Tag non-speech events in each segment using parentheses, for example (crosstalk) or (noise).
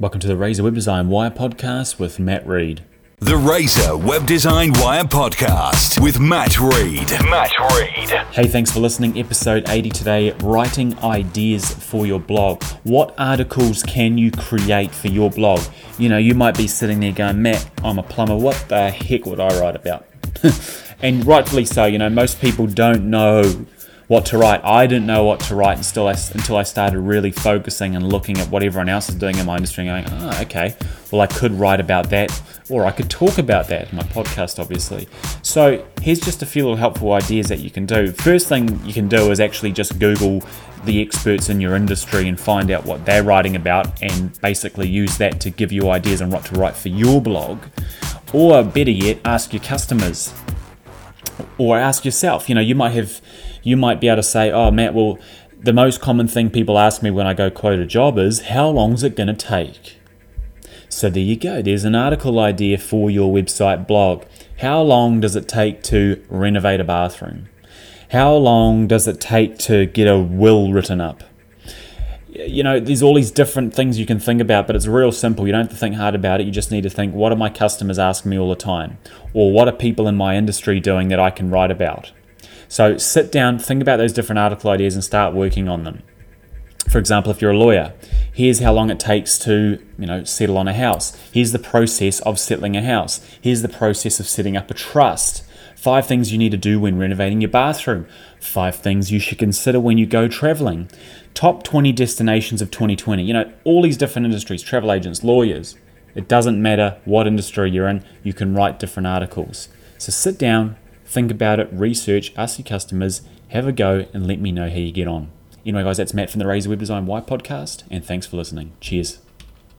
Welcome to the Razor Web Design Wire podcast with Matt Reed. The Razor Web Design Wire podcast with Matt Reed. Matt Reed. Hey, thanks for listening. Episode 80 today writing ideas for your blog. What articles can you create for your blog? You know, you might be sitting there going, Matt, I'm a plumber. What the heck would I write about? (laughs) and rightfully so, you know, most people don't know what to write. I didn't know what to write until I, until I started really focusing and looking at what everyone else is doing in my industry and going, oh, okay, well, I could write about that or I could talk about that in my podcast, obviously. So here's just a few little helpful ideas that you can do. First thing you can do is actually just Google the experts in your industry and find out what they're writing about and basically use that to give you ideas on what to write for your blog. Or better yet, ask your customers or ask yourself. You know, you might have you might be able to say, oh, Matt, well, the most common thing people ask me when I go quote a job is, how long is it going to take? So there you go. There's an article idea for your website blog. How long does it take to renovate a bathroom? How long does it take to get a will written up? You know, there's all these different things you can think about, but it's real simple. You don't have to think hard about it. You just need to think, what are my customers asking me all the time? Or what are people in my industry doing that I can write about? So sit down, think about those different article ideas, and start working on them. For example, if you're a lawyer, here's how long it takes to, you know, settle on a house. Here's the process of settling a house. Here's the process of setting up a trust. Five things you need to do when renovating your bathroom. Five things you should consider when you go traveling. Top 20 destinations of 2020. You know, all these different industries, travel agents, lawyers. It doesn't matter what industry you're in, you can write different articles. So sit down, think about it, research, ask your customers, have a go, and let me know how you get on. Anyway, guys, that's Matt from the Razor Web Design Wire podcast, and thanks for listening. Cheers.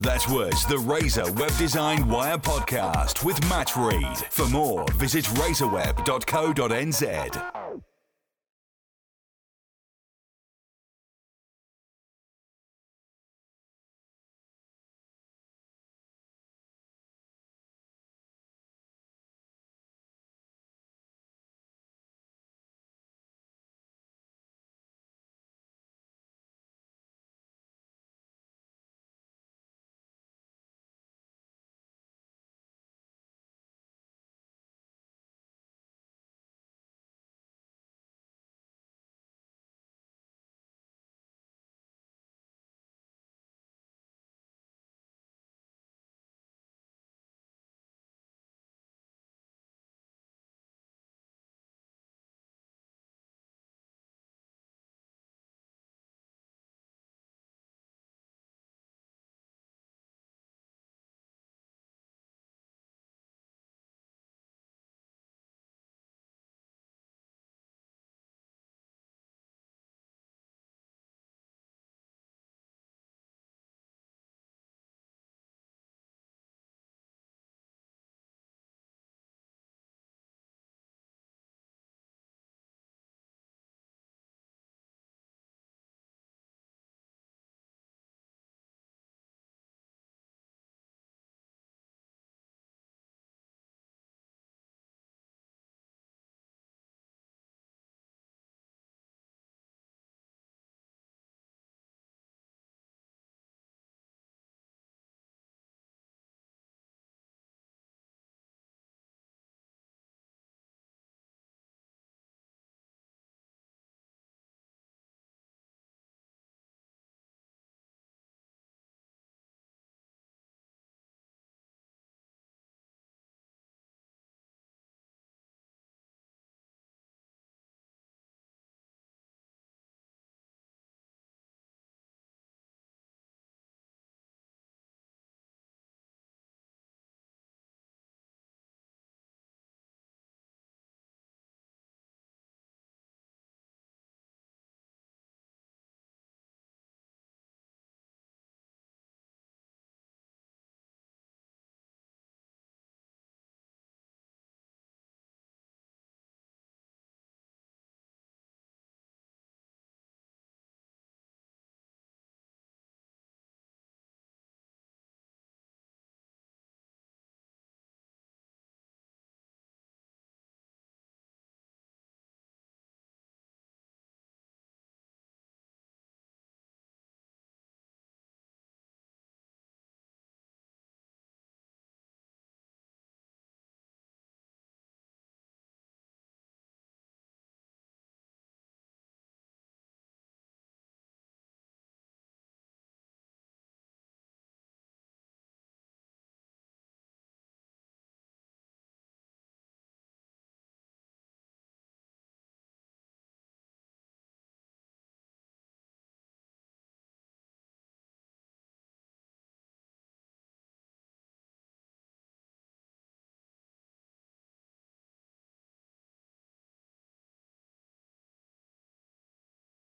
That was the Razor Web Design Wire podcast with Matt Reed. For more, visit razorweb.co.nz.